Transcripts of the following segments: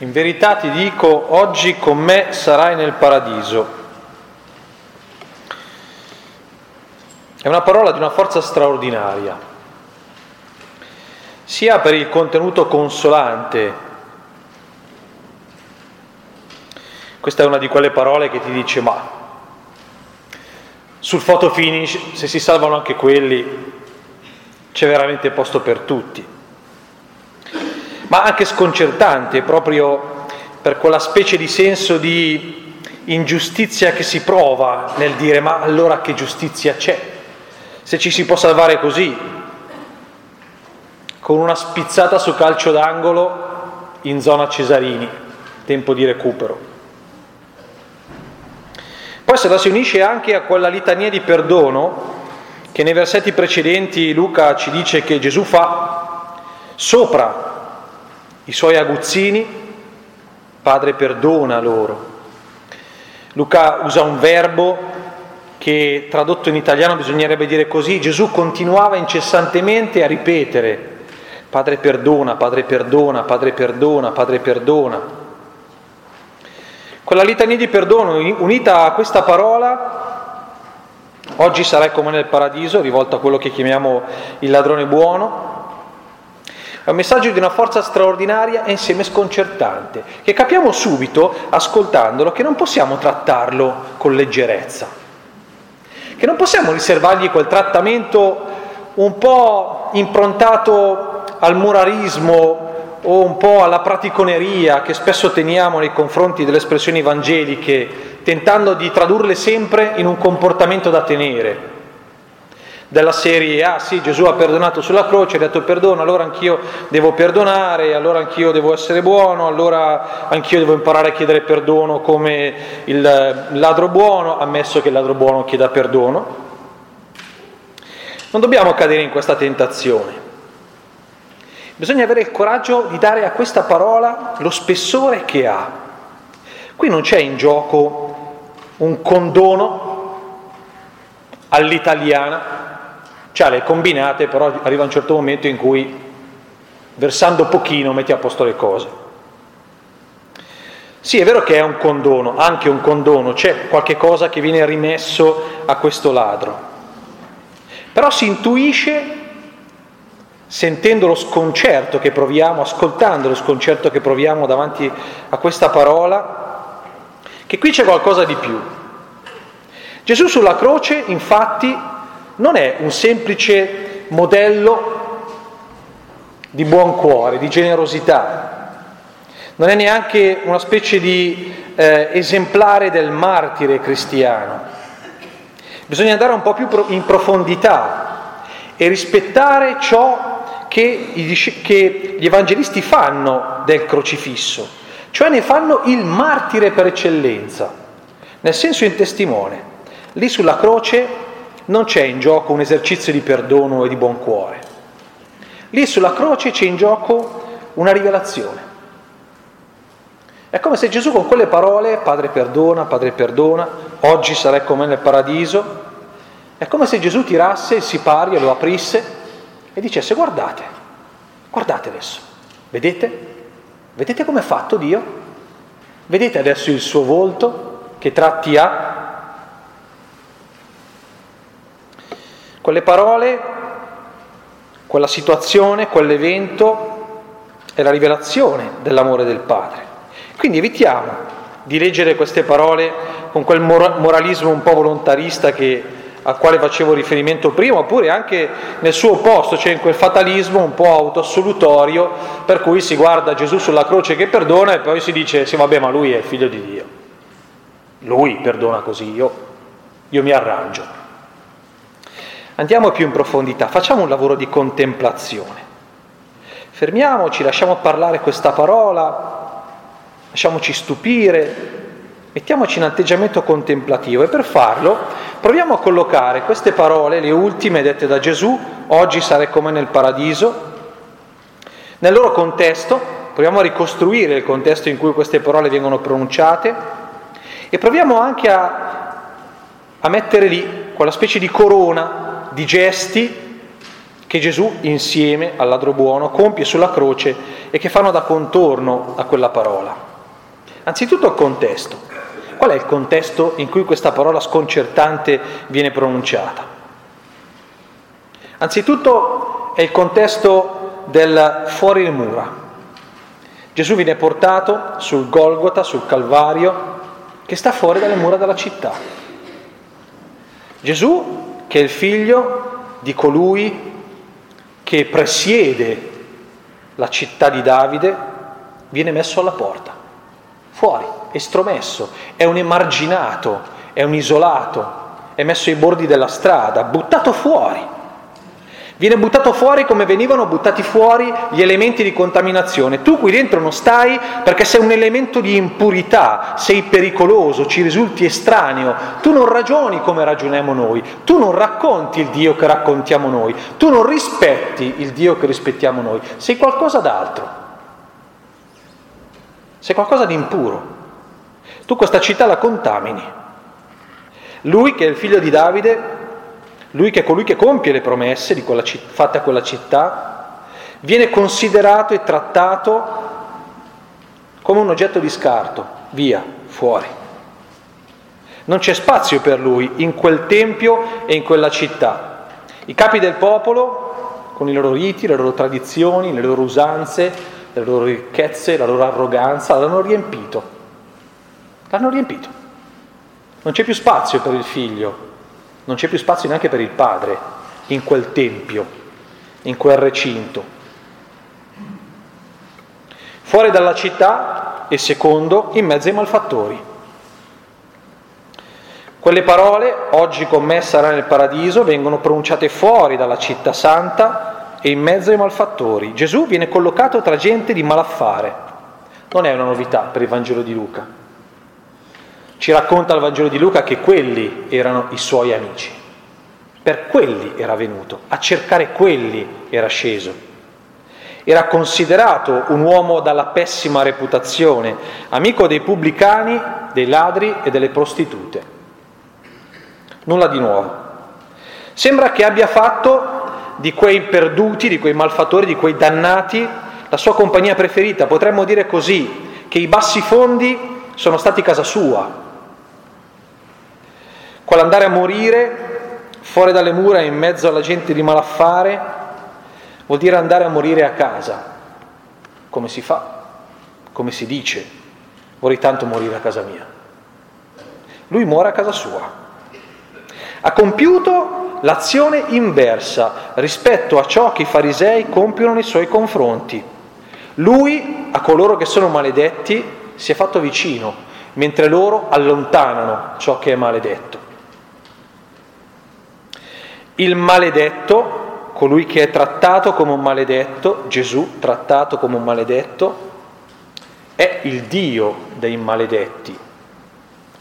In verità ti dico, oggi con me sarai nel paradiso. È una parola di una forza straordinaria, sia per il contenuto consolante. Questa è una di quelle parole che ti dice, ma sul photo finish, se si salvano anche quelli, c'è veramente posto per tutti ma anche sconcertante proprio per quella specie di senso di ingiustizia che si prova nel dire ma allora che giustizia c'è? Se ci si può salvare così, con una spizzata su calcio d'angolo in zona Cesarini, tempo di recupero. Poi se la si unisce anche a quella litania di perdono che nei versetti precedenti Luca ci dice che Gesù fa sopra i suoi aguzzini, Padre perdona loro. Luca usa un verbo che tradotto in italiano bisognerebbe dire così, Gesù continuava incessantemente a ripetere, Padre perdona, Padre perdona, Padre perdona, Padre perdona. Quella litania di perdono unita a questa parola, oggi sarai come nel paradiso, rivolta a quello che chiamiamo il ladrone buono, è un messaggio di una forza straordinaria e insieme sconcertante, che capiamo subito, ascoltandolo, che non possiamo trattarlo con leggerezza, che non possiamo riservargli quel trattamento un po' improntato al murarismo o un po' alla praticoneria che spesso teniamo nei confronti delle espressioni evangeliche, tentando di tradurle sempre in un comportamento da tenere della serie ah sì Gesù ha perdonato sulla croce, ha detto perdono, allora anch'io devo perdonare, allora anch'io devo essere buono, allora anch'io devo imparare a chiedere perdono come il ladro buono, ammesso che il ladro buono chieda perdono. Non dobbiamo cadere in questa tentazione. Bisogna avere il coraggio di dare a questa parola lo spessore che ha. Qui non c'è in gioco un condono all'italiana, C'ha le combinate, però arriva un certo momento in cui versando pochino metti a posto le cose. Sì, è vero che è un condono, anche un condono, c'è qualche cosa che viene rimesso a questo ladro. Però si intuisce, sentendo lo sconcerto che proviamo, ascoltando lo sconcerto che proviamo davanti a questa parola, che qui c'è qualcosa di più. Gesù sulla croce, infatti, non è un semplice modello di buon cuore, di generosità, non è neanche una specie di eh, esemplare del martire cristiano. Bisogna andare un po' più in profondità e rispettare ciò che, che gli evangelisti fanno del crocifisso, cioè ne fanno il martire per eccellenza, nel senso in testimone. Lì sulla croce non c'è in gioco un esercizio di perdono e di buon cuore. Lì sulla croce c'è in gioco una rivelazione. È come se Gesù con quelle parole, Padre perdona, Padre perdona, oggi sarai come nel paradiso, è come se Gesù tirasse il sipario, lo aprisse e dicesse guardate, guardate adesso, vedete? Vedete com'è fatto Dio? Vedete adesso il suo volto che tratti ha? Quelle parole, quella situazione, quell'evento è la rivelazione dell'amore del Padre. Quindi evitiamo di leggere queste parole con quel moralismo un po' volontarista che, al quale facevo riferimento prima, oppure anche nel suo opposto, cioè in quel fatalismo un po' autoassolutorio per cui si guarda Gesù sulla croce che perdona e poi si dice sì vabbè ma lui è il figlio di Dio. Lui perdona così, io, io mi arrangio. Andiamo più in profondità, facciamo un lavoro di contemplazione. Fermiamoci, lasciamo parlare questa parola, lasciamoci stupire, mettiamoci in atteggiamento contemplativo e per farlo proviamo a collocare queste parole, le ultime dette da Gesù, oggi sarai come nel paradiso, nel loro contesto, proviamo a ricostruire il contesto in cui queste parole vengono pronunciate e proviamo anche a, a mettere lì quella specie di corona di gesti che Gesù insieme al ladro buono compie sulla croce e che fanno da contorno a quella parola. Anzitutto il contesto. Qual è il contesto in cui questa parola sconcertante viene pronunciata? Anzitutto è il contesto del fuori le mura. Gesù viene portato sul Golgota, sul Calvario, che sta fuori dalle mura della città. Gesù, che è il figlio di colui che presiede la città di Davide, viene messo alla porta, fuori, estromesso, è un emarginato, è un isolato, è messo ai bordi della strada, buttato fuori. Viene buttato fuori come venivano buttati fuori gli elementi di contaminazione. Tu qui dentro non stai perché sei un elemento di impurità, sei pericoloso, ci risulti estraneo. Tu non ragioni come ragioniamo noi, tu non racconti il Dio che raccontiamo noi, tu non rispetti il Dio che rispettiamo noi, sei qualcosa d'altro. Sei qualcosa di impuro. Tu questa città la contamini. Lui che è il figlio di Davide lui che è colui che compie le promesse quella citt- fatte a quella città, viene considerato e trattato come un oggetto di scarto, via, fuori. Non c'è spazio per lui in quel tempio e in quella città. I capi del popolo, con i loro riti, le loro tradizioni, le loro usanze, le loro ricchezze, la loro arroganza, l'hanno riempito. L'hanno riempito. Non c'è più spazio per il figlio, non c'è più spazio neanche per il padre in quel tempio, in quel recinto. Fuori dalla città e secondo, in mezzo ai malfattori. Quelle parole, oggi con me sarà nel paradiso, vengono pronunciate fuori dalla città santa e in mezzo ai malfattori. Gesù viene collocato tra gente di malaffare. Non è una novità per il Vangelo di Luca. Ci racconta il Vangelo di Luca che quelli erano i suoi amici. Per quelli era venuto, a cercare quelli era sceso. Era considerato un uomo dalla pessima reputazione, amico dei pubblicani, dei ladri e delle prostitute. Nulla di nuovo. Sembra che abbia fatto di quei perduti, di quei malfattori, di quei dannati, la sua compagnia preferita. Potremmo dire così, che i bassi fondi sono stati casa sua, Quell'andare a morire fuori dalle mura in mezzo alla gente di malaffare vuol dire andare a morire a casa. Come si fa? Come si dice? Vorrei tanto morire a casa mia. Lui muore a casa sua. Ha compiuto l'azione inversa rispetto a ciò che i farisei compiono nei suoi confronti. Lui, a coloro che sono maledetti, si è fatto vicino, mentre loro allontanano ciò che è maledetto. Il maledetto, colui che è trattato come un maledetto, Gesù trattato come un maledetto, è il Dio dei maledetti,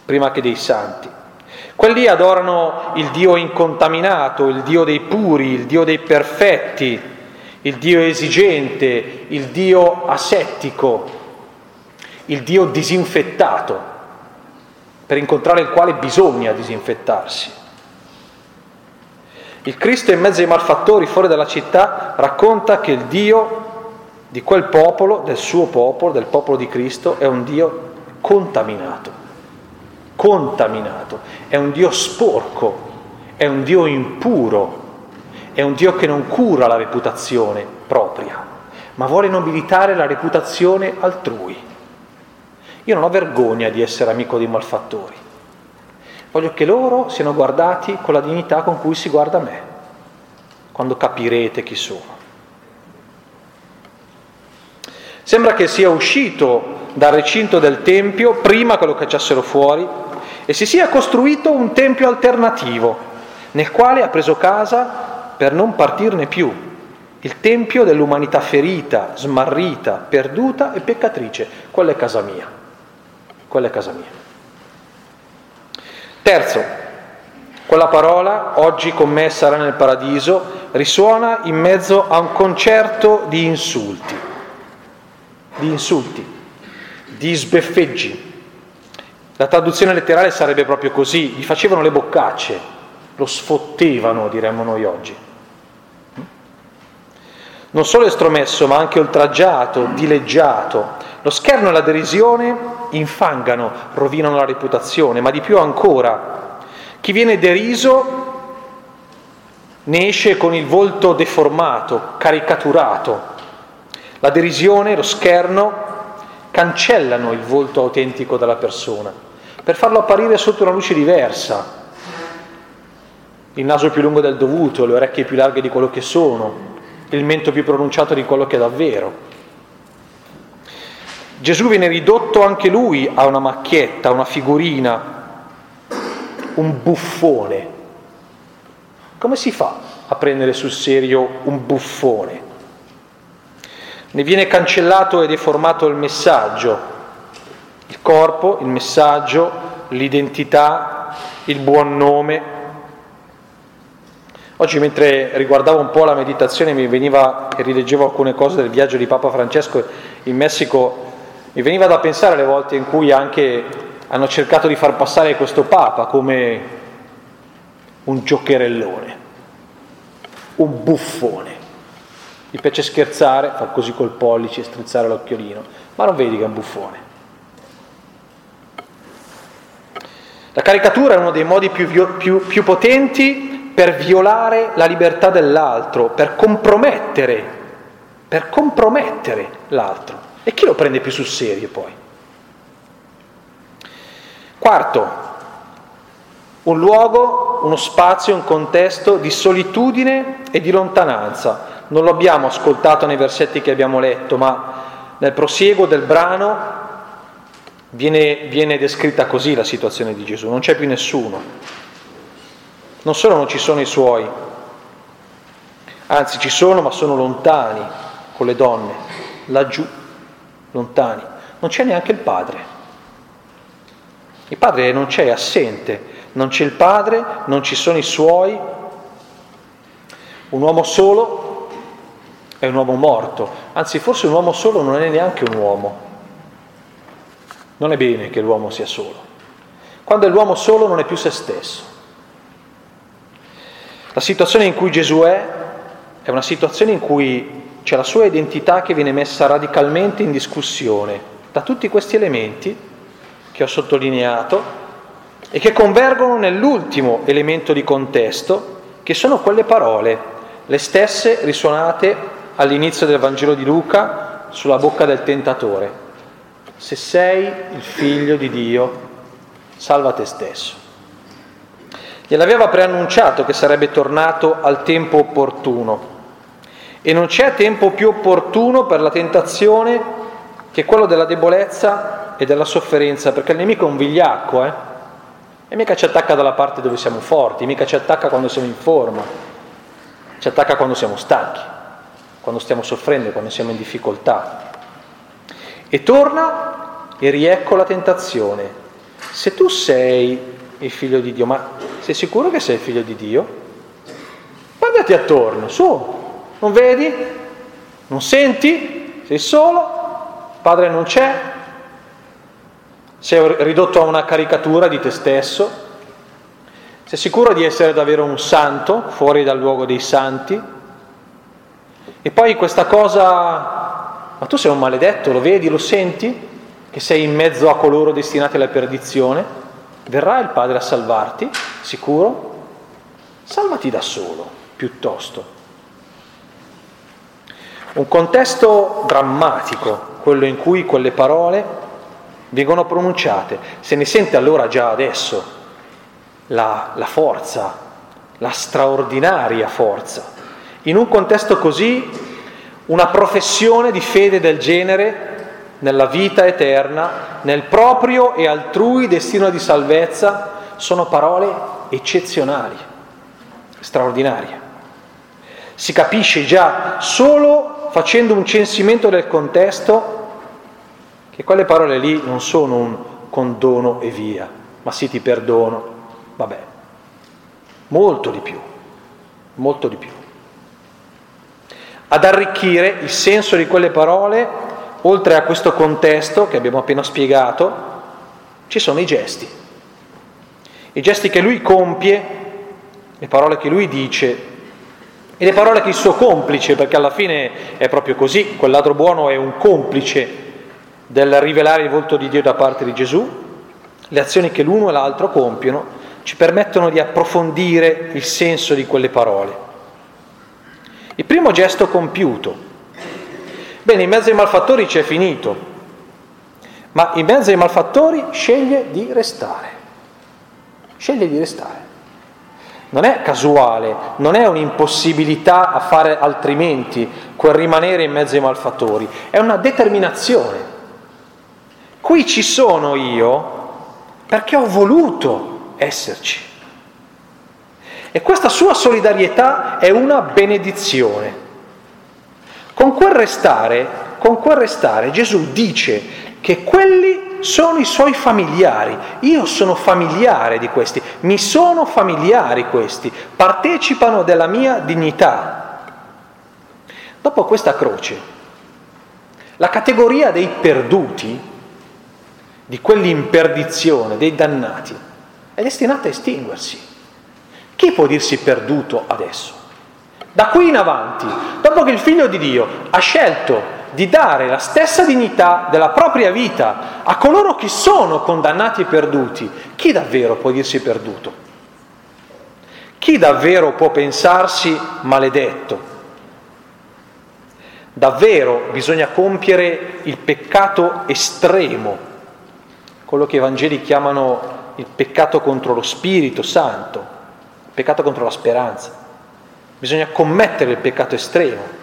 prima che dei santi. Quelli adorano il Dio incontaminato, il Dio dei puri, il Dio dei perfetti, il Dio esigente, il Dio asettico, il Dio disinfettato, per incontrare il quale bisogna disinfettarsi. Il Cristo in mezzo ai malfattori fuori dalla città racconta che il Dio di quel popolo, del suo popolo, del popolo di Cristo, è un Dio contaminato, contaminato, è un Dio sporco, è un Dio impuro, è un Dio che non cura la reputazione propria, ma vuole nobilitare la reputazione altrui. Io non ho vergogna di essere amico dei malfattori, Voglio che loro siano guardati con la dignità con cui si guarda me, quando capirete chi sono. Sembra che sia uscito dal recinto del Tempio prima che lo cacciassero fuori e si sia costruito un Tempio alternativo nel quale ha preso casa per non partirne più, il Tempio dell'umanità ferita, smarrita, perduta e peccatrice. Quella è casa mia, quella è casa mia. Terzo, quella parola, oggi con me sarà nel paradiso, risuona in mezzo a un concerto di insulti, di insulti, di sbeffeggi. La traduzione letterale sarebbe proprio così, gli facevano le boccacce, lo sfottevano, diremmo noi oggi. non solo estromesso ma anche oltraggiato, dileggiato. Lo scherno e la derisione infangano, rovinano la reputazione, ma di più ancora, chi viene deriso ne esce con il volto deformato, caricaturato. La derisione, lo scherno cancellano il volto autentico della persona per farlo apparire sotto una luce diversa. Il naso più lungo del dovuto, le orecchie più larghe di quello che sono, il mento più pronunciato di quello che è davvero. Gesù viene ridotto anche lui a una macchietta, una figurina, un buffone. Come si fa a prendere sul serio un buffone? Ne viene cancellato e deformato il messaggio, il corpo, il messaggio, l'identità, il buon nome, Oggi mentre riguardavo un po' la meditazione mi veniva, e rileggevo alcune cose del viaggio di Papa Francesco in Messico, mi veniva da pensare alle volte in cui anche hanno cercato di far passare questo Papa come un giocherellone, un buffone. Gli piace scherzare, fa così col pollice, strizzare l'occhiolino, ma non vedi che è un buffone. La caricatura è uno dei modi più, più, più potenti per violare la libertà dell'altro, per compromettere, per compromettere l'altro. E chi lo prende più sul serio poi? Quarto, un luogo, uno spazio, un contesto di solitudine e di lontananza. Non lo abbiamo ascoltato nei versetti che abbiamo letto, ma nel prosieguo del brano viene, viene descritta così la situazione di Gesù, non c'è più nessuno. Non solo non ci sono i suoi, anzi ci sono ma sono lontani con le donne, laggiù, lontani. Non c'è neanche il padre. Il padre non c'è, è assente, non c'è il padre, non ci sono i suoi. Un uomo solo è un uomo morto, anzi forse un uomo solo non è neanche un uomo. Non è bene che l'uomo sia solo. Quando è l'uomo solo non è più se stesso. La situazione in cui Gesù è è una situazione in cui c'è la sua identità che viene messa radicalmente in discussione da tutti questi elementi che ho sottolineato e che convergono nell'ultimo elemento di contesto, che sono quelle parole, le stesse risuonate all'inizio del Vangelo di Luca sulla bocca del tentatore. Se sei il figlio di Dio, salva te stesso. Gliel'aveva preannunciato che sarebbe tornato al tempo opportuno. E non c'è tempo più opportuno per la tentazione che quello della debolezza e della sofferenza, perché il nemico è un vigliacco, eh? E mica ci attacca dalla parte dove siamo forti, mica ci attacca quando siamo in forma, ci attacca quando siamo stanchi, quando stiamo soffrendo, quando siamo in difficoltà. E torna e riecco la tentazione. Se tu sei il figlio di Dio, ma sei sicuro che sei figlio di Dio? Guardati attorno, su, non vedi? Non senti? Sei solo? Padre non c'è? Sei ridotto a una caricatura di te stesso? Sei sicuro di essere davvero un santo, fuori dal luogo dei santi? E poi questa cosa, ma tu sei un maledetto, lo vedi, lo senti? Che sei in mezzo a coloro destinati alla perdizione? Verrà il Padre a salvarti, sicuro? Salvati da solo, piuttosto. Un contesto drammatico, quello in cui quelle parole vengono pronunciate. Se ne sente allora già adesso la, la forza, la straordinaria forza. In un contesto così, una professione di fede del genere nella vita eterna, nel proprio e altrui destino di salvezza, sono parole eccezionali, straordinarie. Si capisce già solo facendo un censimento del contesto che quelle parole lì non sono un condono e via, ma sì ti perdono, vabbè, molto di più, molto di più. Ad arricchire il senso di quelle parole oltre a questo contesto che abbiamo appena spiegato, ci sono i gesti. I gesti che lui compie, le parole che lui dice, E le parole che il suo complice, perché alla fine è proprio così, quel ladro buono è un complice del rivelare il volto di Dio da parte di Gesù, le azioni che l'uno e l'altro compiono ci permettono di approfondire il senso di quelle parole. Il primo gesto compiuto. Bene, in mezzo ai malfattori c'è finito, ma in mezzo ai malfattori sceglie di restare. Sceglie di restare. Non è casuale, non è un'impossibilità a fare altrimenti quel rimanere in mezzo ai malfattori, è una determinazione. Qui ci sono io perché ho voluto esserci. E questa sua solidarietà è una benedizione. Con quel restare, con quel restare Gesù dice che quelli sono i suoi familiari, io sono familiare di questi, mi sono familiari questi, partecipano della mia dignità. Dopo questa croce, la categoria dei perduti, di quelli in perdizione, dei dannati, è destinata a estinguersi. Chi può dirsi perduto adesso? Da qui in avanti, dopo che il figlio di Dio ha scelto di dare la stessa dignità della propria vita a coloro che sono condannati e perduti, chi davvero può dirsi perduto? Chi davvero può pensarsi maledetto? Davvero bisogna compiere il peccato estremo, quello che i Vangeli chiamano il peccato contro lo Spirito Santo, peccato contro la speranza. Bisogna commettere il peccato estremo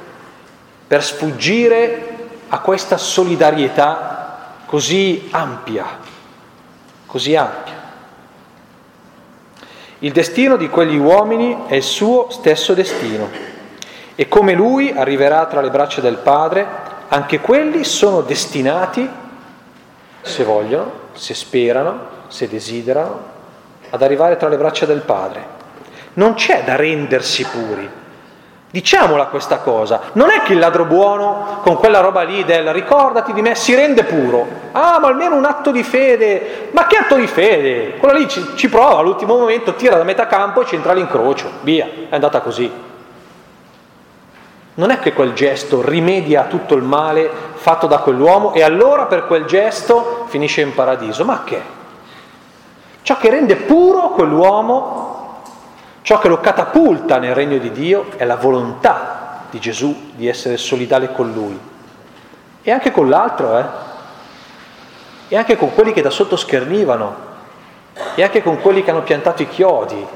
per sfuggire a questa solidarietà così ampia, così ampia. Il destino di quegli uomini è il suo stesso destino e come lui arriverà tra le braccia del Padre, anche quelli sono destinati, se vogliono, se sperano, se desiderano, ad arrivare tra le braccia del Padre non c'è da rendersi puri. Diciamola questa cosa, non è che il ladro buono con quella roba lì del ricordati di me si rende puro, ah ma almeno un atto di fede, ma che atto di fede? Quello lì ci, ci prova all'ultimo momento, tira da metà campo e c'entra l'incrocio, via, è andata così. Non è che quel gesto rimedia tutto il male fatto da quell'uomo e allora per quel gesto finisce in paradiso, ma che? Ciò che rende puro quell'uomo Ciò che lo catapulta nel regno di Dio è la volontà di Gesù di essere solidale con lui. E anche con l'altro, eh? E anche con quelli che da sotto schernivano, e anche con quelli che hanno piantato i chiodi,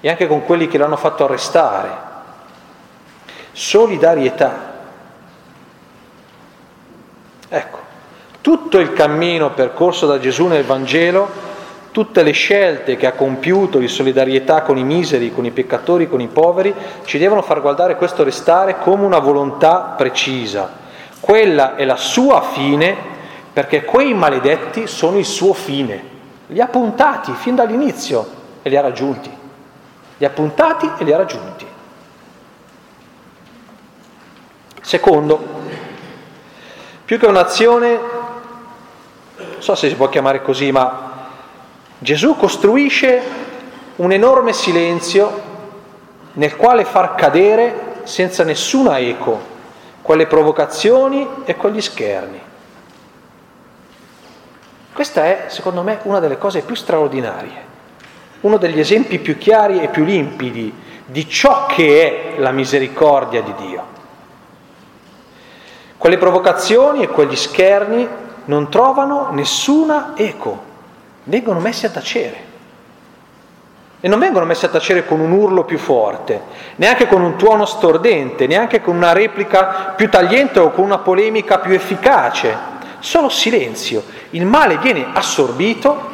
e anche con quelli che l'hanno fatto arrestare. Solidarietà. Ecco, tutto il cammino percorso da Gesù nel Vangelo Tutte le scelte che ha compiuto di solidarietà con i miseri, con i peccatori, con i poveri, ci devono far guardare questo restare come una volontà precisa. Quella è la sua fine perché quei maledetti sono il suo fine. Li ha puntati fin dall'inizio e li ha raggiunti. Li ha puntati e li ha raggiunti. Secondo, più che un'azione, non so se si può chiamare così, ma Gesù costruisce un enorme silenzio nel quale far cadere senza nessuna eco quelle provocazioni e quegli scherni. Questa è, secondo me, una delle cose più straordinarie, uno degli esempi più chiari e più limpidi di ciò che è la misericordia di Dio. Quelle provocazioni e quegli scherni non trovano nessuna eco vengono messi a tacere. E non vengono messi a tacere con un urlo più forte, neanche con un tuono stordente, neanche con una replica più tagliente o con una polemica più efficace. Solo silenzio. Il male viene assorbito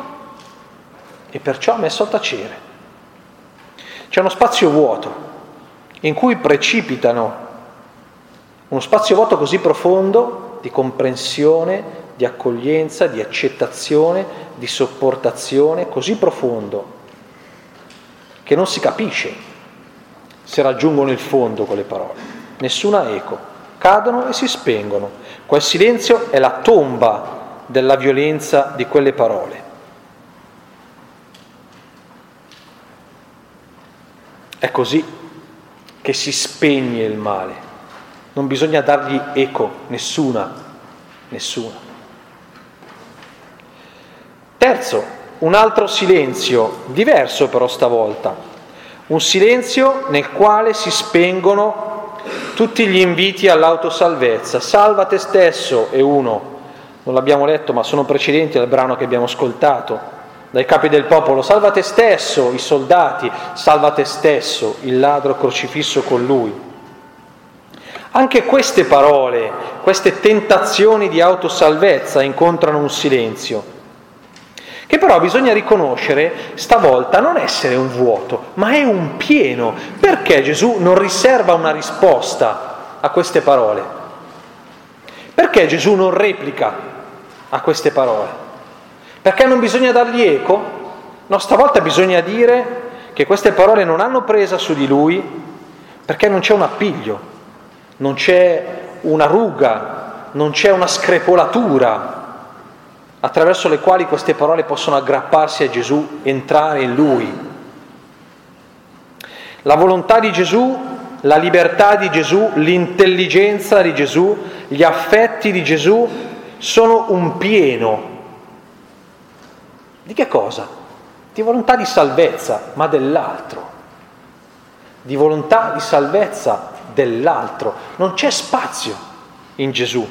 e perciò messo a tacere. C'è uno spazio vuoto in cui precipitano, uno spazio vuoto così profondo di comprensione, di accoglienza, di accettazione, di sopportazione così profondo che non si capisce se raggiungono il fondo quelle parole. Nessuna eco, cadono e si spengono. Quel silenzio è la tomba della violenza di quelle parole. È così che si spegne il male. Non bisogna dargli eco, nessuna, nessuna. Terzo, un altro silenzio, diverso però stavolta, un silenzio nel quale si spengono tutti gli inviti all'autosalvezza. Salva te stesso è uno, non l'abbiamo letto ma sono precedenti al brano che abbiamo ascoltato dai capi del popolo, salva te stesso, i soldati, salva te stesso, il ladro crocifisso con lui. Anche queste parole, queste tentazioni di autosalvezza incontrano un silenzio, che però bisogna riconoscere stavolta non essere un vuoto, ma è un pieno. Perché Gesù non riserva una risposta a queste parole? Perché Gesù non replica a queste parole? Perché non bisogna dargli eco? No, stavolta bisogna dire che queste parole non hanno presa su di lui perché non c'è un appiglio, non c'è una ruga, non c'è una screpolatura attraverso le quali queste parole possono aggrapparsi a Gesù, entrare in lui. La volontà di Gesù, la libertà di Gesù, l'intelligenza di Gesù, gli affetti di Gesù sono un pieno di che cosa? Di volontà di salvezza, ma dell'altro. Di volontà di salvezza dell'altro. Non c'è spazio in Gesù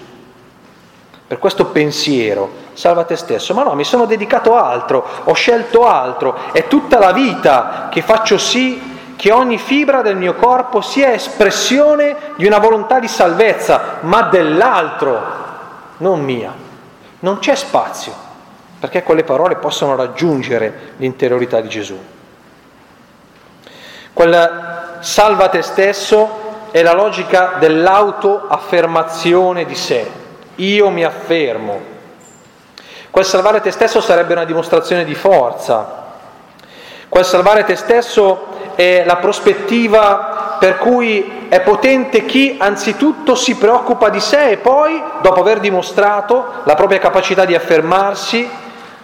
per questo pensiero, salva te stesso, ma no, mi sono dedicato a altro, ho scelto altro, è tutta la vita che faccio sì che ogni fibra del mio corpo sia espressione di una volontà di salvezza, ma dell'altro, non mia. Non c'è spazio perché quelle parole possono raggiungere l'interiorità di Gesù. Quel salva te stesso è la logica dell'autoaffermazione di sé. Io mi affermo. Quel salvare te stesso sarebbe una dimostrazione di forza. Quel salvare te stesso è la prospettiva per cui è potente chi anzitutto si preoccupa di sé e poi, dopo aver dimostrato la propria capacità di affermarsi,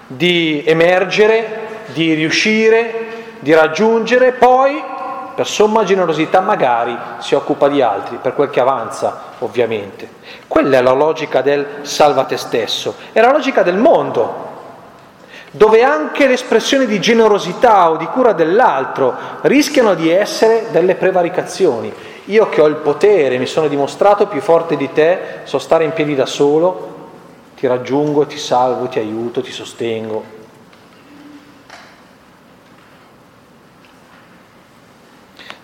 di emergere, di riuscire, di raggiungere, poi per somma generosità magari si occupa di altri, per quel che avanza ovviamente. Quella è la logica del salva te stesso, è la logica del mondo, dove anche l'espressione di generosità o di cura dell'altro rischiano di essere delle prevaricazioni. Io che ho il potere, mi sono dimostrato più forte di te, so stare in piedi da solo, ti raggiungo, ti salvo, ti aiuto, ti sostengo.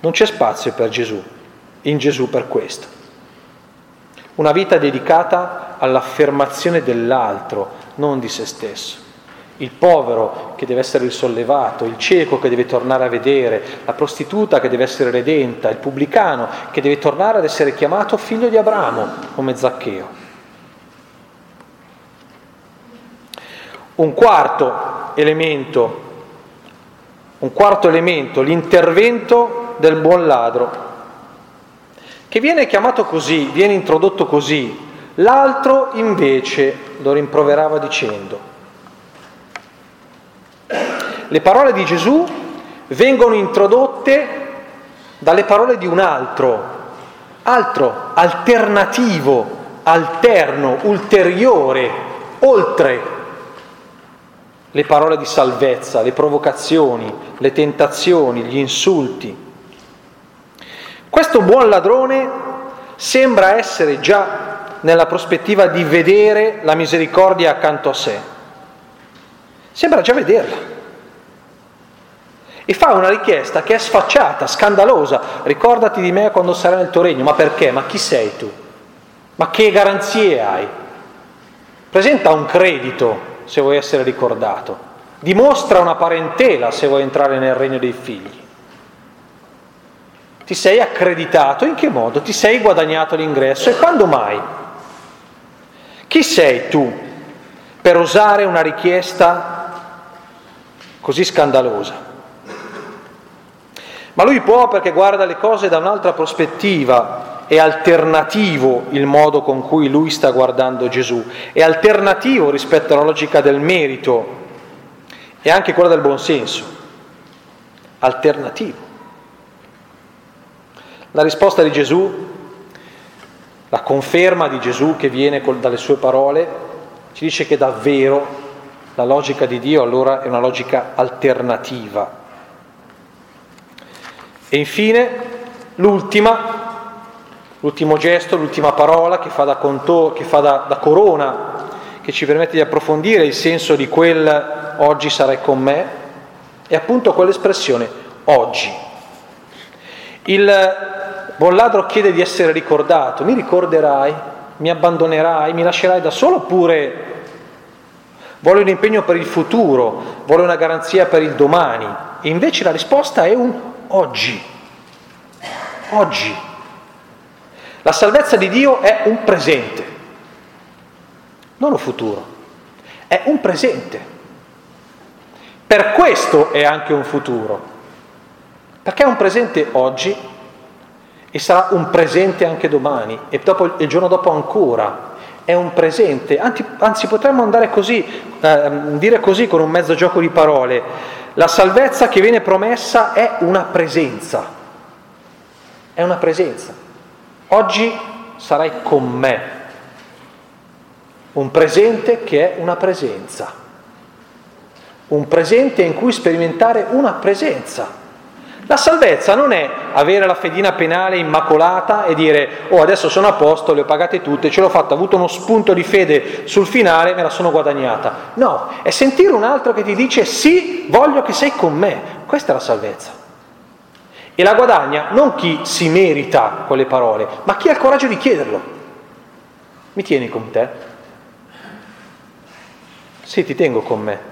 Non c'è spazio per Gesù, in Gesù per questo. Una vita dedicata all'affermazione dell'altro, non di se stesso. Il povero che deve essere risollevato, il cieco che deve tornare a vedere, la prostituta che deve essere redenta, il pubblicano che deve tornare ad essere chiamato figlio di Abramo come Zaccheo. Un quarto elemento, un quarto elemento, l'intervento del buon ladro, che viene chiamato così, viene introdotto così, l'altro invece lo rimproverava dicendo. Le parole di Gesù vengono introdotte dalle parole di un altro, altro, alternativo, alterno, ulteriore, oltre le parole di salvezza, le provocazioni, le tentazioni, gli insulti. Questo buon ladrone sembra essere già nella prospettiva di vedere la misericordia accanto a sé. Sembra già vederla. E fa una richiesta che è sfacciata, scandalosa. Ricordati di me quando sarai nel tuo regno. Ma perché? Ma chi sei tu? Ma che garanzie hai? Presenta un credito se vuoi essere ricordato, dimostra una parentela se vuoi entrare nel regno dei figli. Ti sei accreditato, in che modo? Ti sei guadagnato l'ingresso e quando mai? Chi sei tu per osare una richiesta così scandalosa? Ma lui può perché guarda le cose da un'altra prospettiva, è alternativo il modo con cui lui sta guardando Gesù, è alternativo rispetto alla logica del merito e anche quella del buonsenso, alternativo. La risposta di Gesù, la conferma di Gesù che viene dalle sue parole, ci dice che davvero la logica di Dio allora è una logica alternativa. E infine l'ultima, l'ultimo gesto, l'ultima parola che fa da, conto, che fa da, da corona, che ci permette di approfondire il senso di quel oggi sarai con me, è appunto quell'espressione oggi. Il buon ladro chiede di essere ricordato, mi ricorderai, mi abbandonerai, mi lascerai da solo oppure vuole un impegno per il futuro, vuole una garanzia per il domani. E invece la risposta è un oggi. Oggi. La salvezza di Dio è un presente, non un futuro, è un presente. Per questo è anche un futuro, perché è un presente oggi e sarà un presente anche domani e dopo, il giorno dopo ancora. È un presente, anzi, anzi potremmo andare così, eh, dire così con un mezzo gioco di parole. La salvezza che viene promessa è una presenza, è una presenza. Oggi sarai con me, un presente che è una presenza, un presente in cui sperimentare una presenza. La salvezza non è avere la fedina penale immacolata e dire oh adesso sono a posto, le ho pagate tutte, ce l'ho fatta, ho avuto uno spunto di fede sul finale, me la sono guadagnata. No, è sentire un altro che ti dice sì, voglio che sei con me. Questa è la salvezza. E la guadagna non chi si merita quelle parole, ma chi ha il coraggio di chiederlo. Mi tieni con te? Sì, ti tengo con me.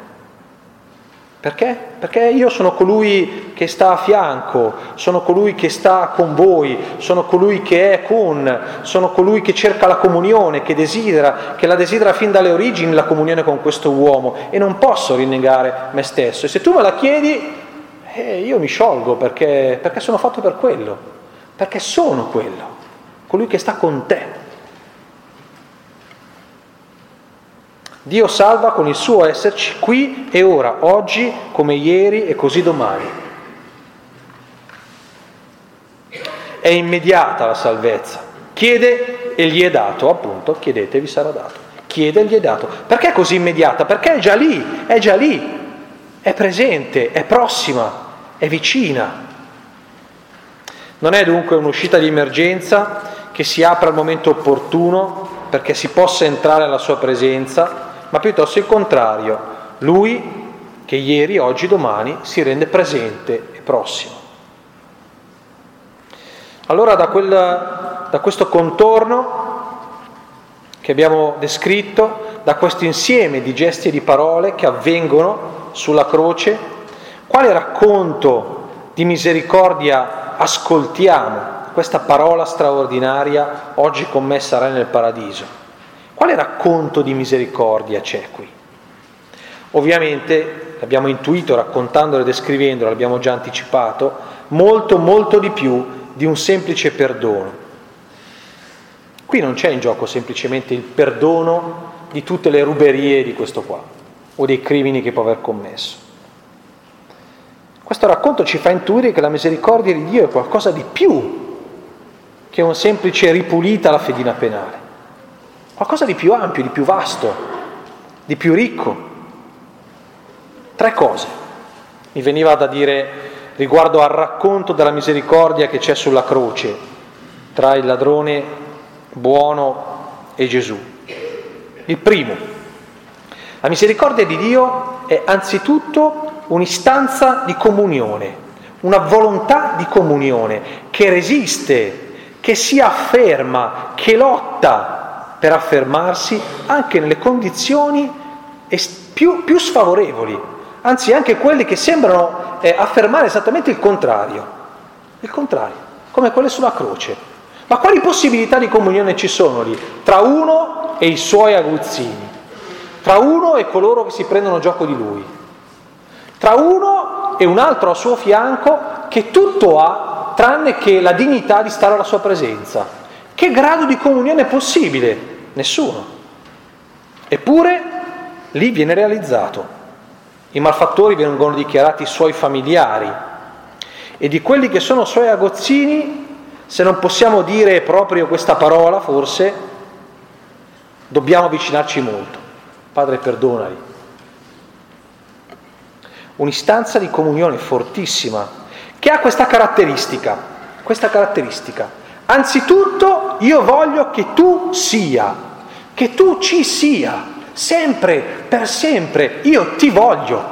Perché? Perché io sono colui che sta a fianco, sono colui che sta con voi, sono colui che è con, sono colui che cerca la comunione, che desidera, che la desidera fin dalle origini la comunione con questo uomo e non posso rinnegare me stesso. E se tu me la chiedi, eh, io mi sciolgo perché, perché sono fatto per quello, perché sono quello, colui che sta con te. Dio salva con il suo esserci qui e ora, oggi come ieri e così domani. È immediata la salvezza. Chiede e gli è dato, appunto, chiedete vi sarà dato. Chiede e gli è dato. Perché è così immediata? Perché è già lì, è già lì, è presente, è prossima, è vicina. Non è dunque un'uscita di emergenza che si apre al momento opportuno perché si possa entrare alla sua presenza, ma piuttosto il contrario, lui che ieri, oggi, domani si rende presente e prossimo. Allora da, quel, da questo contorno che abbiamo descritto, da questo insieme di gesti e di parole che avvengono sulla croce, quale racconto di misericordia ascoltiamo? Questa parola straordinaria, oggi con me sarai nel paradiso. Quale racconto di misericordia c'è qui? Ovviamente, l'abbiamo intuito raccontandolo e descrivendolo, l'abbiamo già anticipato, molto, molto di più di un semplice perdono. Qui non c'è in gioco semplicemente il perdono di tutte le ruberie di questo qua o dei crimini che può aver commesso. Questo racconto ci fa intuire che la misericordia di Dio è qualcosa di più che un semplice ripulita alla fedina penale qualcosa di più ampio, di più vasto, di più ricco. Tre cose mi veniva da dire riguardo al racconto della misericordia che c'è sulla croce tra il ladrone buono e Gesù. Il primo, la misericordia di Dio è anzitutto un'istanza di comunione, una volontà di comunione che resiste, che si afferma, che lotta per affermarsi anche nelle condizioni più, più sfavorevoli, anzi anche quelle che sembrano eh, affermare esattamente il contrario, il contrario, come quelle sulla croce. Ma quali possibilità di comunione ci sono lì? Tra uno e i suoi aguzzini, tra uno e coloro che si prendono gioco di lui, tra uno e un altro a suo fianco che tutto ha tranne che la dignità di stare alla sua presenza. Che grado di comunione è possibile? Nessuno. Eppure lì viene realizzato. I malfattori vengono dichiarati suoi familiari e di quelli che sono suoi agozzini Se non possiamo dire proprio questa parola, forse, dobbiamo avvicinarci molto. Padre, perdonali. Un'istanza di comunione fortissima, che ha questa caratteristica, questa caratteristica. Anzitutto io voglio che tu sia, che tu ci sia, sempre, per sempre. Io ti voglio,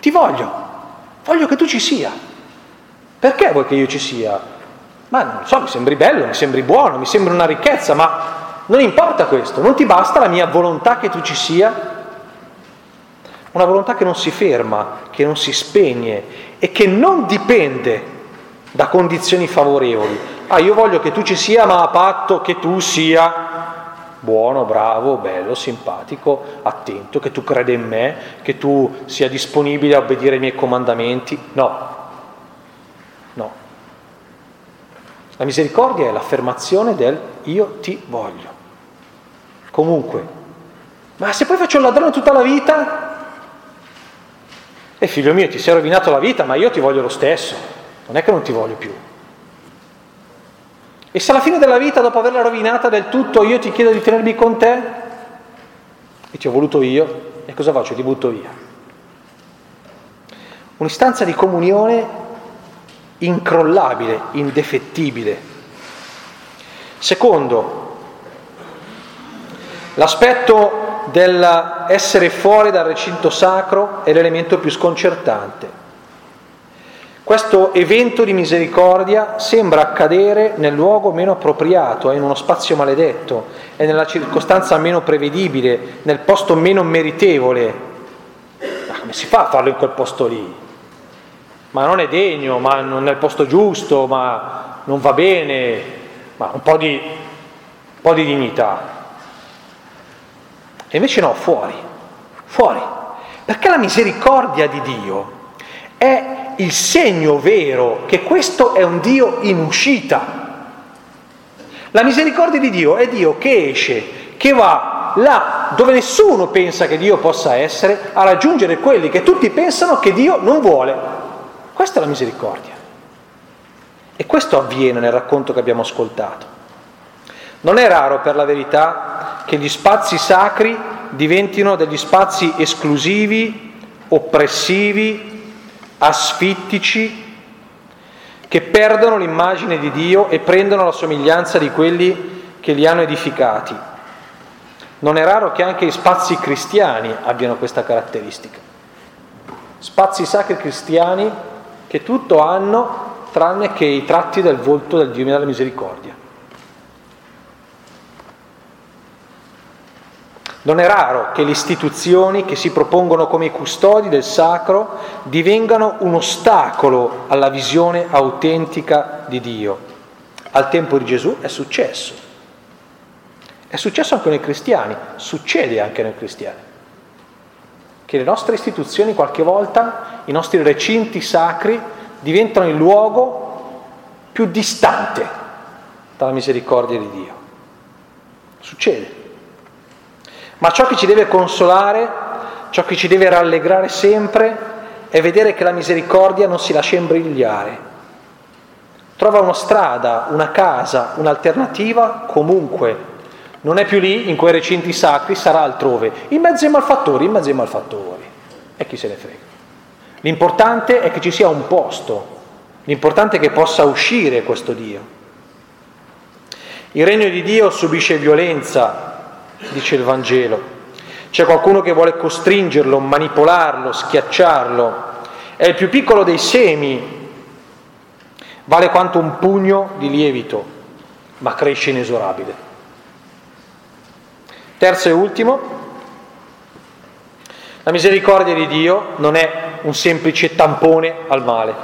ti voglio, voglio che tu ci sia. Perché vuoi che io ci sia? Ma non so, mi sembri bello, mi sembri buono, mi sembra una ricchezza, ma non importa questo, non ti basta la mia volontà che tu ci sia? Una volontà che non si ferma, che non si spegne e che non dipende da condizioni favorevoli. Ah, io voglio che tu ci sia, ma a patto che tu sia buono, bravo, bello, simpatico, attento, che tu creda in me, che tu sia disponibile a obbedire ai miei comandamenti. No, no. La misericordia è l'affermazione del io ti voglio. Comunque, ma se poi faccio il ladrone tutta la vita, e figlio mio, ti sei rovinato la vita, ma io ti voglio lo stesso, non è che non ti voglio più. E se alla fine della vita, dopo averla rovinata del tutto, io ti chiedo di tenermi con te, e ti ho voluto io, e cosa faccio? Ti butto via. Un'istanza di comunione incrollabile, indefettibile. Secondo, l'aspetto dell'essere fuori dal recinto sacro è l'elemento più sconcertante. Questo evento di misericordia sembra accadere nel luogo meno appropriato, in uno spazio maledetto, è nella circostanza meno prevedibile, nel posto meno meritevole. Ma come si fa a farlo in quel posto lì? Ma non è degno, ma non è il posto giusto, ma non va bene, ma un po' di, un po di dignità. E invece no, fuori, fuori. Perché la misericordia di Dio è il segno vero che questo è un Dio in uscita. La misericordia di Dio è Dio che esce, che va là dove nessuno pensa che Dio possa essere, a raggiungere quelli che tutti pensano che Dio non vuole. Questa è la misericordia. E questo avviene nel racconto che abbiamo ascoltato. Non è raro per la verità che gli spazi sacri diventino degli spazi esclusivi, oppressivi, asfittici, che perdono l'immagine di Dio e prendono la somiglianza di quelli che li hanno edificati. Non è raro che anche gli spazi cristiani abbiano questa caratteristica. Spazi sacri cristiani che tutto hanno tranne che i tratti del volto del Dio della misericordia. Non è raro che le istituzioni che si propongono come i custodi del sacro divengano un ostacolo alla visione autentica di Dio. Al tempo di Gesù è successo. È successo anche nei cristiani, succede anche nei cristiani. Che le nostre istituzioni qualche volta, i nostri recinti sacri, diventano il luogo più distante dalla misericordia di Dio. Succede. Ma ciò che ci deve consolare, ciò che ci deve rallegrare sempre, è vedere che la misericordia non si lascia imbrigliare. Trova una strada, una casa, un'alternativa comunque. Non è più lì, in quei recinti sacri, sarà altrove. In mezzo ai malfattori, in mezzo ai malfattori. E chi se ne frega. L'importante è che ci sia un posto, l'importante è che possa uscire questo Dio. Il regno di Dio subisce violenza, dice il Vangelo. C'è qualcuno che vuole costringerlo, manipolarlo, schiacciarlo. È il più piccolo dei semi, vale quanto un pugno di lievito, ma cresce inesorabile. Terzo e ultimo, la misericordia di Dio non è un semplice tampone al male,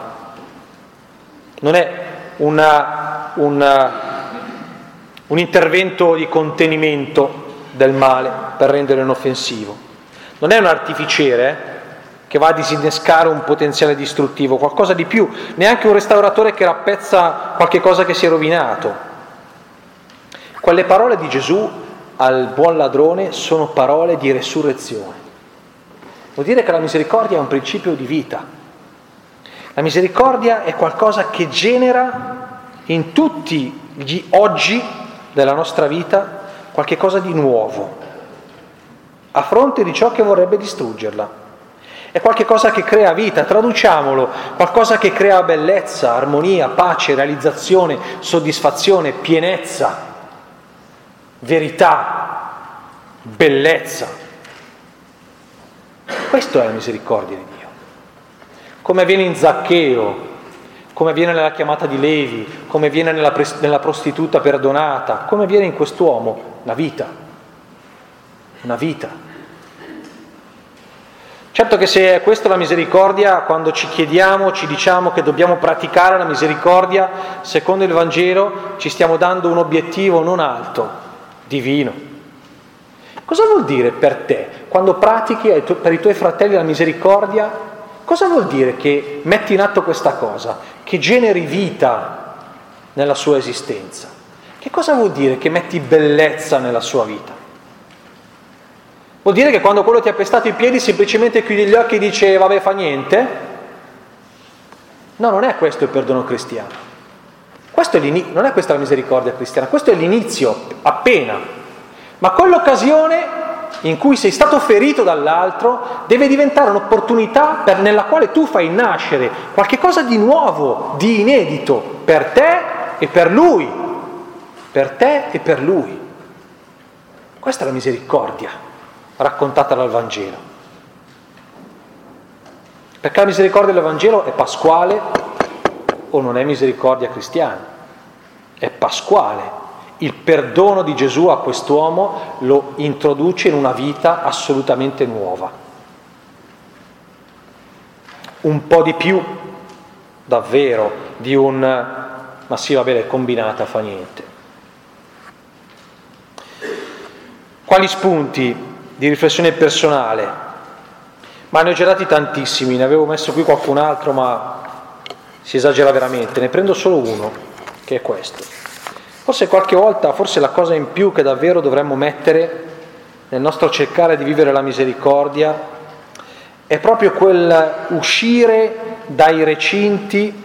non è una, una, un intervento di contenimento del male per rendere inoffensivo. Non è un artificiere che va a disinnescare un potenziale distruttivo, qualcosa di più, neanche un restauratore che rappezza qualche cosa che si è rovinato. Quelle parole di Gesù al buon ladrone sono parole di resurrezione. Vuol dire che la misericordia è un principio di vita. La misericordia è qualcosa che genera in tutti gli oggi della nostra vita qualche cosa di nuovo, a fronte di ciò che vorrebbe distruggerla. È qualcosa che crea vita, traduciamolo, qualcosa che crea bellezza, armonia, pace, realizzazione, soddisfazione, pienezza, verità, bellezza. Questo è la misericordia di Dio. Come avviene in Zaccheo, come avviene nella chiamata di Levi, come avviene nella, nella prostituta perdonata, come avviene in quest'uomo, la vita. Una vita Certo che se è questa la misericordia, quando ci chiediamo, ci diciamo che dobbiamo praticare la misericordia, secondo il Vangelo ci stiamo dando un obiettivo non alto, divino. Cosa vuol dire per te quando pratichi per i tuoi fratelli la misericordia? Cosa vuol dire che metti in atto questa cosa, che generi vita nella sua esistenza? Che cosa vuol dire che metti bellezza nella sua vita? Vuol dire che quando quello ti ha pestato i piedi semplicemente chiudi gli occhi e dice vabbè fa niente? No, non è questo il perdono cristiano. Questo è non è questa la misericordia cristiana, questo è l'inizio, appena. Ma quell'occasione in cui sei stato ferito dall'altro deve diventare un'opportunità per, nella quale tu fai nascere qualcosa di nuovo, di inedito, per te e per lui. Per te e per lui. Questa è la misericordia raccontata dal Vangelo. Perché la misericordia del Vangelo è pasquale o non è misericordia cristiana, è pasquale. Il perdono di Gesù a quest'uomo lo introduce in una vita assolutamente nuova. Un po' di più, davvero, di un ma sì, va bene, combinata fa niente. Quali spunti di riflessione personale, ma ne ho già dati tantissimi, ne avevo messo qui qualcun altro, ma si esagera veramente, ne prendo solo uno, che è questo. Forse qualche volta, forse la cosa in più che davvero dovremmo mettere nel nostro cercare di vivere la misericordia è proprio quel uscire dai recinti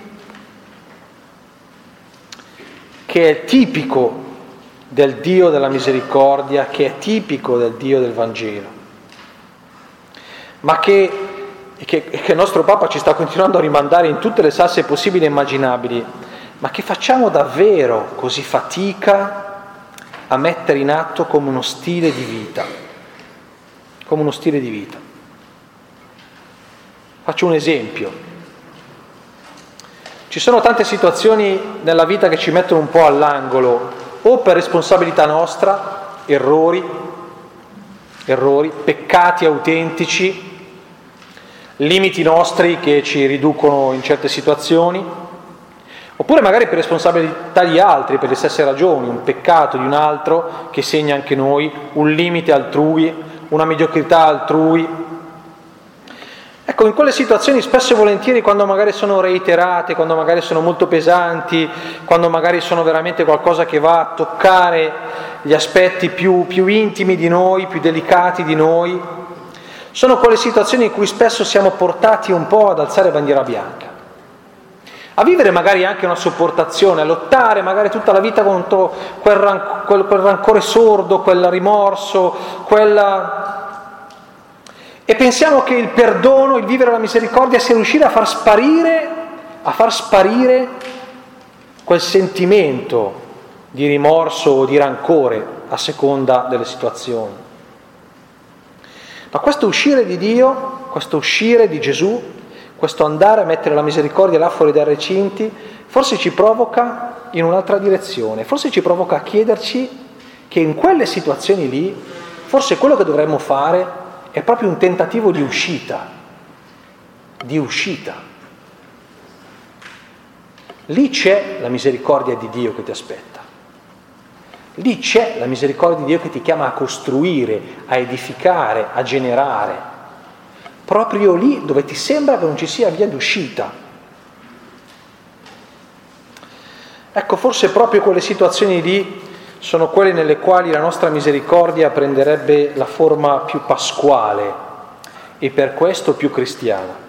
che è tipico del Dio della misericordia che è tipico del Dio del Vangelo, ma che, che, che il nostro Papa ci sta continuando a rimandare in tutte le salse possibili e immaginabili, ma che facciamo davvero così fatica a mettere in atto come uno stile di vita, come uno stile di vita. Faccio un esempio. Ci sono tante situazioni nella vita che ci mettono un po' all'angolo o per responsabilità nostra, errori, errori, peccati autentici, limiti nostri che ci riducono in certe situazioni, oppure magari per responsabilità di altri, per le stesse ragioni, un peccato di un altro che segna anche noi, un limite altrui, una mediocrità altrui, Ecco, in quelle situazioni spesso e volentieri quando magari sono reiterate, quando magari sono molto pesanti, quando magari sono veramente qualcosa che va a toccare gli aspetti più, più intimi di noi, più delicati di noi, sono quelle situazioni in cui spesso siamo portati un po' ad alzare bandiera bianca, a vivere magari anche una sopportazione, a lottare magari tutta la vita contro quel, ran- quel, quel rancore sordo, quel rimorso, quella e pensiamo che il perdono, il vivere la misericordia sia riuscire a far sparire, a far sparire quel sentimento di rimorso o di rancore a seconda delle situazioni. Ma questo uscire di Dio, questo uscire di Gesù, questo andare a mettere la misericordia là fuori dai recinti, forse ci provoca in un'altra direzione, forse ci provoca a chiederci che in quelle situazioni lì, forse quello che dovremmo fare è proprio un tentativo di uscita, di uscita. Lì c'è la misericordia di Dio che ti aspetta. Lì c'è la misericordia di Dio che ti chiama a costruire, a edificare, a generare. Proprio lì dove ti sembra che non ci sia via d'uscita. Ecco, forse proprio quelle situazioni lì sono quelle nelle quali la nostra misericordia prenderebbe la forma più pasquale e per questo più cristiana.